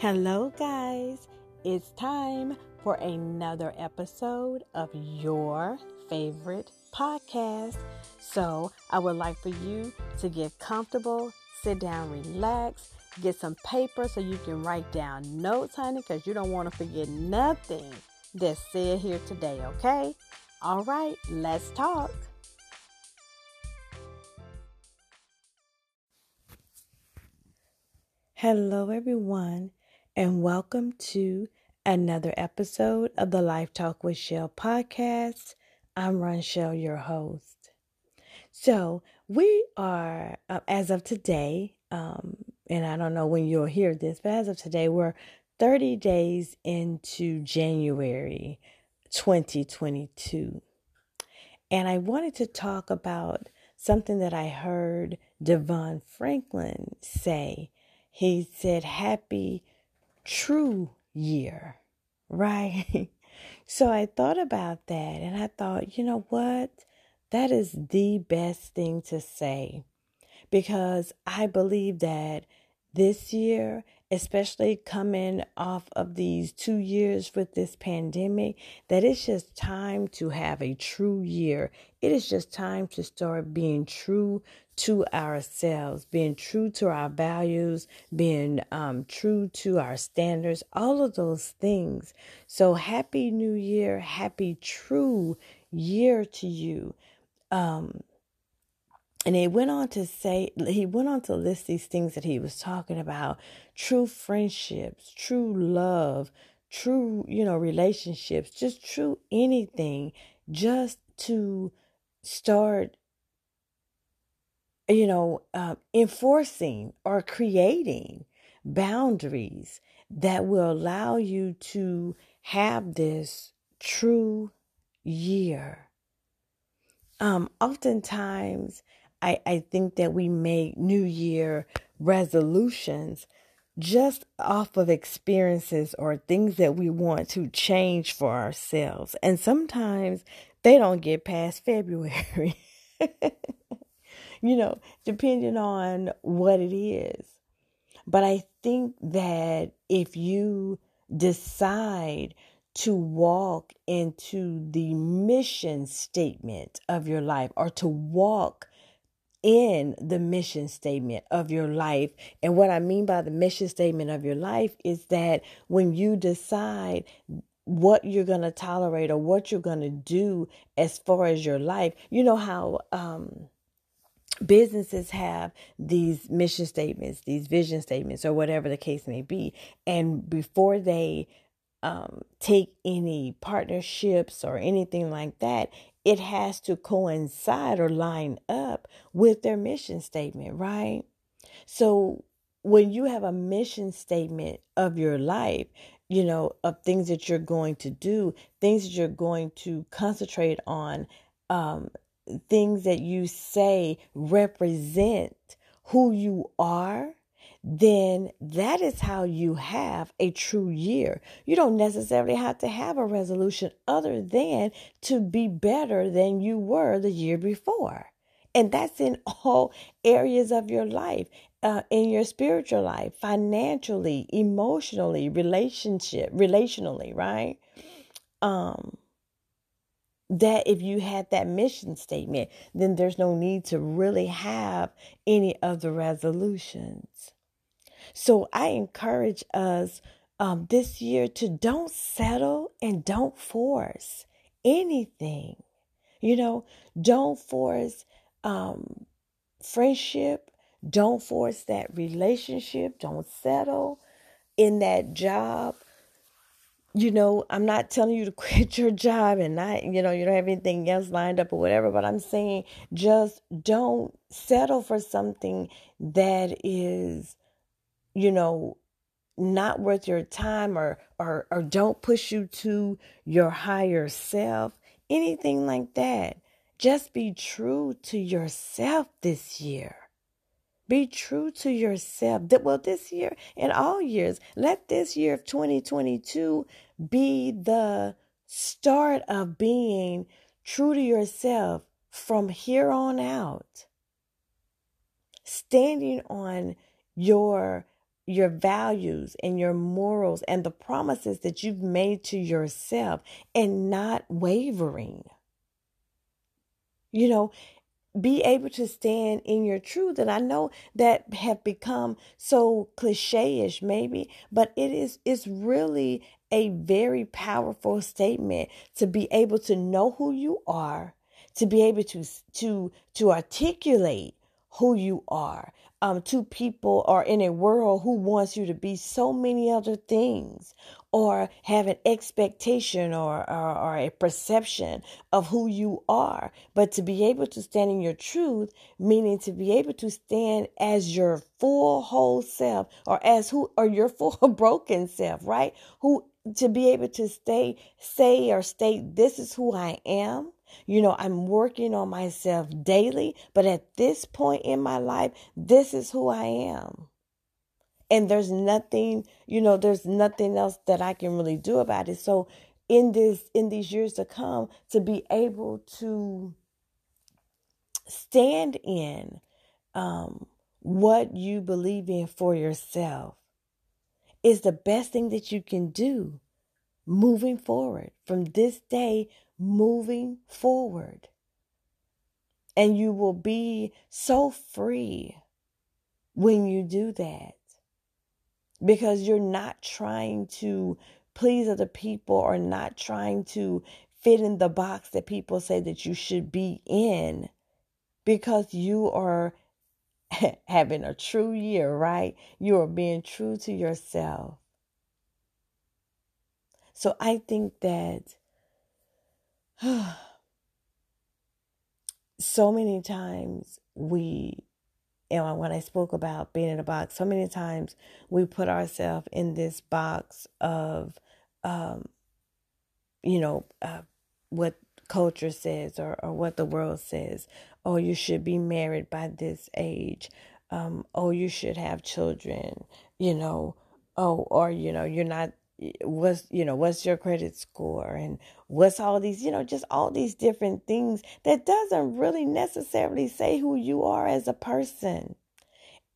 Hello, guys. It's time for another episode of your favorite podcast. So, I would like for you to get comfortable, sit down, relax, get some paper so you can write down notes, honey, because you don't want to forget nothing that's said here today, okay? All right, let's talk. Hello, everyone and welcome to another episode of the Life Talk with Shell podcast. I'm Ron Shell, your host. So, we are, uh, as of today, um, and I don't know when you'll hear this, but as of today, we're 30 days into January 2022. And I wanted to talk about something that I heard DeVon Franklin say. He said, Happy true year, right? so I thought about that and I thought, you know what? That is the best thing to say because I believe that this year especially coming off of these two years with this pandemic, that it's just time to have a true year. It is just time to start being true to ourselves, being true to our values, being um, true to our standards, all of those things. So, happy new year, happy true year to you. Um, and he went on to say, he went on to list these things that he was talking about true friendships, true love, true, you know, relationships, just true anything, just to start, you know, uh, enforcing or creating boundaries that will allow you to have this true year. Um, oftentimes, I, I think that we make New Year resolutions just off of experiences or things that we want to change for ourselves. And sometimes they don't get past February, you know, depending on what it is. But I think that if you decide to walk into the mission statement of your life or to walk in the mission statement of your life. And what I mean by the mission statement of your life is that when you decide what you're going to tolerate or what you're going to do as far as your life, you know how um, businesses have these mission statements, these vision statements, or whatever the case may be. And before they um, take any partnerships or anything like that, it has to coincide or line up with their mission statement, right? So when you have a mission statement of your life, you know, of things that you're going to do, things that you're going to concentrate on, um, things that you say represent who you are then that is how you have a true year. You don't necessarily have to have a resolution other than to be better than you were the year before. And that's in all areas of your life, uh, in your spiritual life, financially, emotionally, relationship, relationally, right? Um, that if you had that mission statement, then there's no need to really have any of the resolutions. So I encourage us um, this year to don't settle and don't force anything. You know, don't force um, friendship, don't force that relationship, don't settle in that job. You know, I'm not telling you to quit your job and not, you know, you don't have anything else lined up or whatever, but I'm saying just don't settle for something that is you know, not worth your time or or or don't push you to your higher self, anything like that. Just be true to yourself this year. Be true to yourself. Well, this year and all years, let this year of 2022 be the start of being true to yourself from here on out. Standing on your your values and your morals and the promises that you've made to yourself and not wavering. You know, be able to stand in your truth. And I know that have become so cliche-ish maybe, but it is it's really a very powerful statement to be able to know who you are, to be able to to to articulate who you are um, to people or in a world who wants you to be so many other things or have an expectation or, or, or a perception of who you are. But to be able to stand in your truth, meaning to be able to stand as your full whole self or as who or your full broken self, right? Who to be able to stay, say or state, this is who I am you know, I'm working on myself daily, but at this point in my life, this is who I am. And there's nothing, you know, there's nothing else that I can really do about it. So in this in these years to come to be able to stand in um, what you believe in for yourself is the best thing that you can do moving forward from this day moving forward. And you will be so free when you do that because you're not trying to please other people or not trying to fit in the box that people say that you should be in because you are having a true year, right? You are being true to yourself. So I think that so many times we and when I spoke about being in a box, so many times we put ourselves in this box of, um, you know, uh, what culture says or, or what the world says. Oh, you should be married by this age. Um, oh, you should have children, you know. Oh, or, you know, you're not what's you know what's your credit score? And what's all these you know just all these different things that doesn't really necessarily say who you are as a person.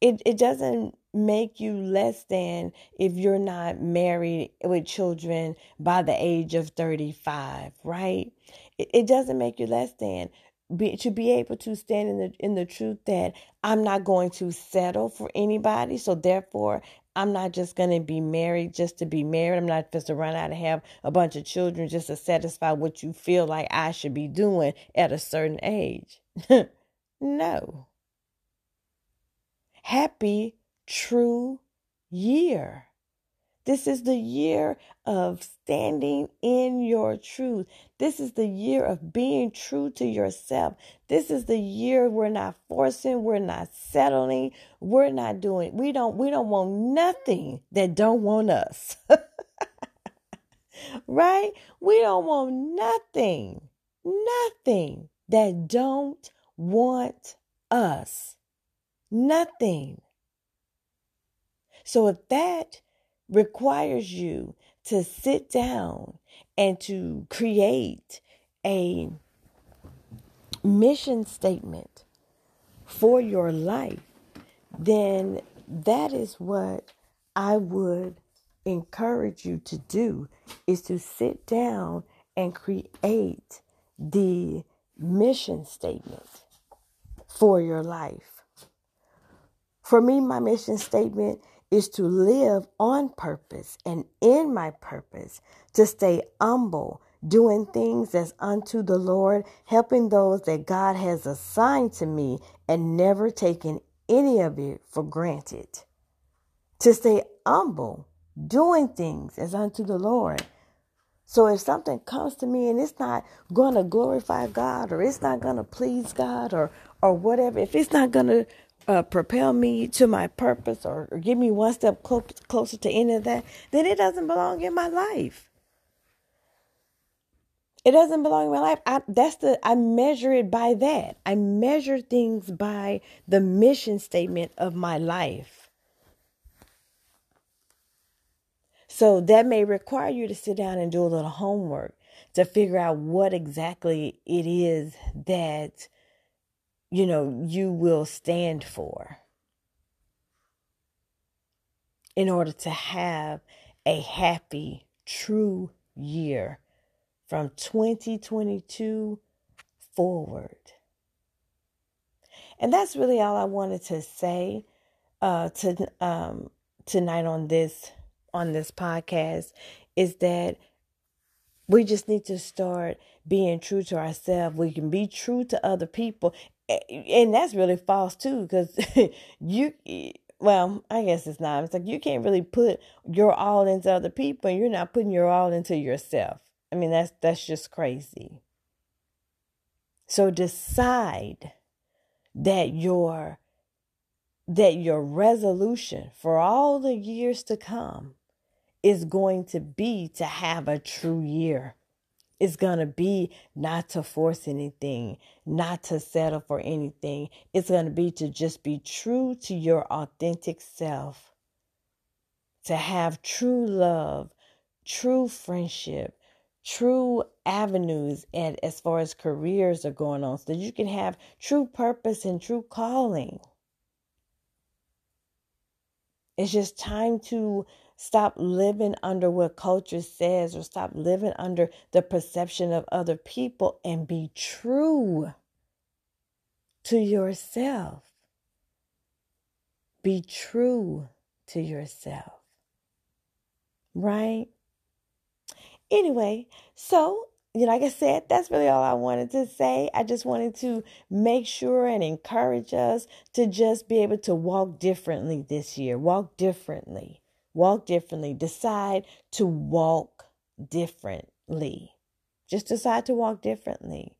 It it doesn't make you less than if you're not married with children by the age of 35 right? It, it doesn't make you less than be, to be able to stand in the in the truth that I'm not going to settle for anybody so therefore I'm not just going to be married just to be married. I'm not just to run out and have a bunch of children just to satisfy what you feel like I should be doing at a certain age. no. Happy, true year. This is the year of standing in your truth. This is the year of being true to yourself. This is the year we're not forcing, we're not settling, we're not doing. We don't we don't want nothing that don't want us. right? We don't want nothing. Nothing that don't want us. Nothing. So if that requires you to sit down and to create a mission statement for your life, then that is what I would encourage you to do is to sit down and create the mission statement for your life. For me, my mission statement is to live on purpose and in my purpose, to stay humble, doing things as unto the Lord, helping those that God has assigned to me, and never taking any of it for granted. To stay humble, doing things as unto the Lord. So if something comes to me and it's not going to glorify God or it's not going to please God or or whatever, if it's not going to uh, propel me to my purpose or, or give me one step clo- closer to any of that, then it doesn't belong in my life. It doesn't belong in my life. I, that's the I measure it by that. I measure things by the mission statement of my life. So that may require you to sit down and do a little homework to figure out what exactly it is that you know, you will stand for. in order to have a happy, true year from 2022 forward. And that's really all I wanted to say uh, to um, tonight on this on this podcast is that we just need to start being true to ourselves. We can be true to other people, and that's really false too, because you. Well, I guess it's not. It's like you can't really put your all into other people, and you're not putting your all into yourself. I mean, that's that's just crazy. So decide that your that your resolution for all the years to come is going to be to have a true year. It's going to be not to force anything, not to settle for anything. It's going to be to just be true to your authentic self, to have true love, true friendship, true avenues and as far as careers are going on so that you can have true purpose and true calling. It's just time to stop living under what culture says or stop living under the perception of other people and be true to yourself. Be true to yourself. Right? Anyway, so you know, like I said, that's really all I wanted to say. I just wanted to make sure and encourage us to just be able to walk differently this year. Walk differently. Walk differently. Decide to walk differently. Just decide to walk differently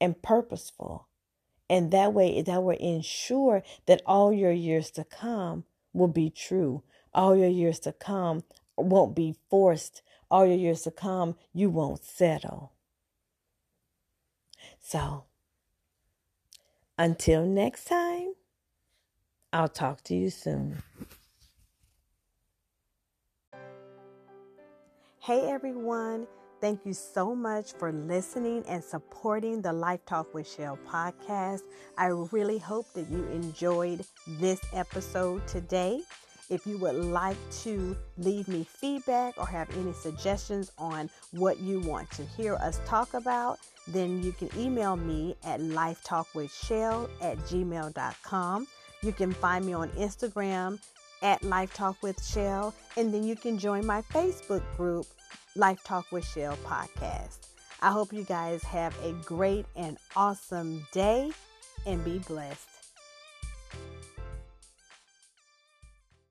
and purposeful. And that way, that will ensure that all your years to come will be true. All your years to come won't be forced all your years to come, you won't settle. So, until next time, I'll talk to you soon. Hey everyone, thank you so much for listening and supporting the Life Talk with Shell podcast. I really hope that you enjoyed this episode today. If you would like to leave me feedback or have any suggestions on what you want to hear us talk about, then you can email me at lifetalkwithshell at gmail.com. You can find me on Instagram at Life Talk with Shell, and then you can join my Facebook group, Life Talk with Shell Podcast. I hope you guys have a great and awesome day and be blessed.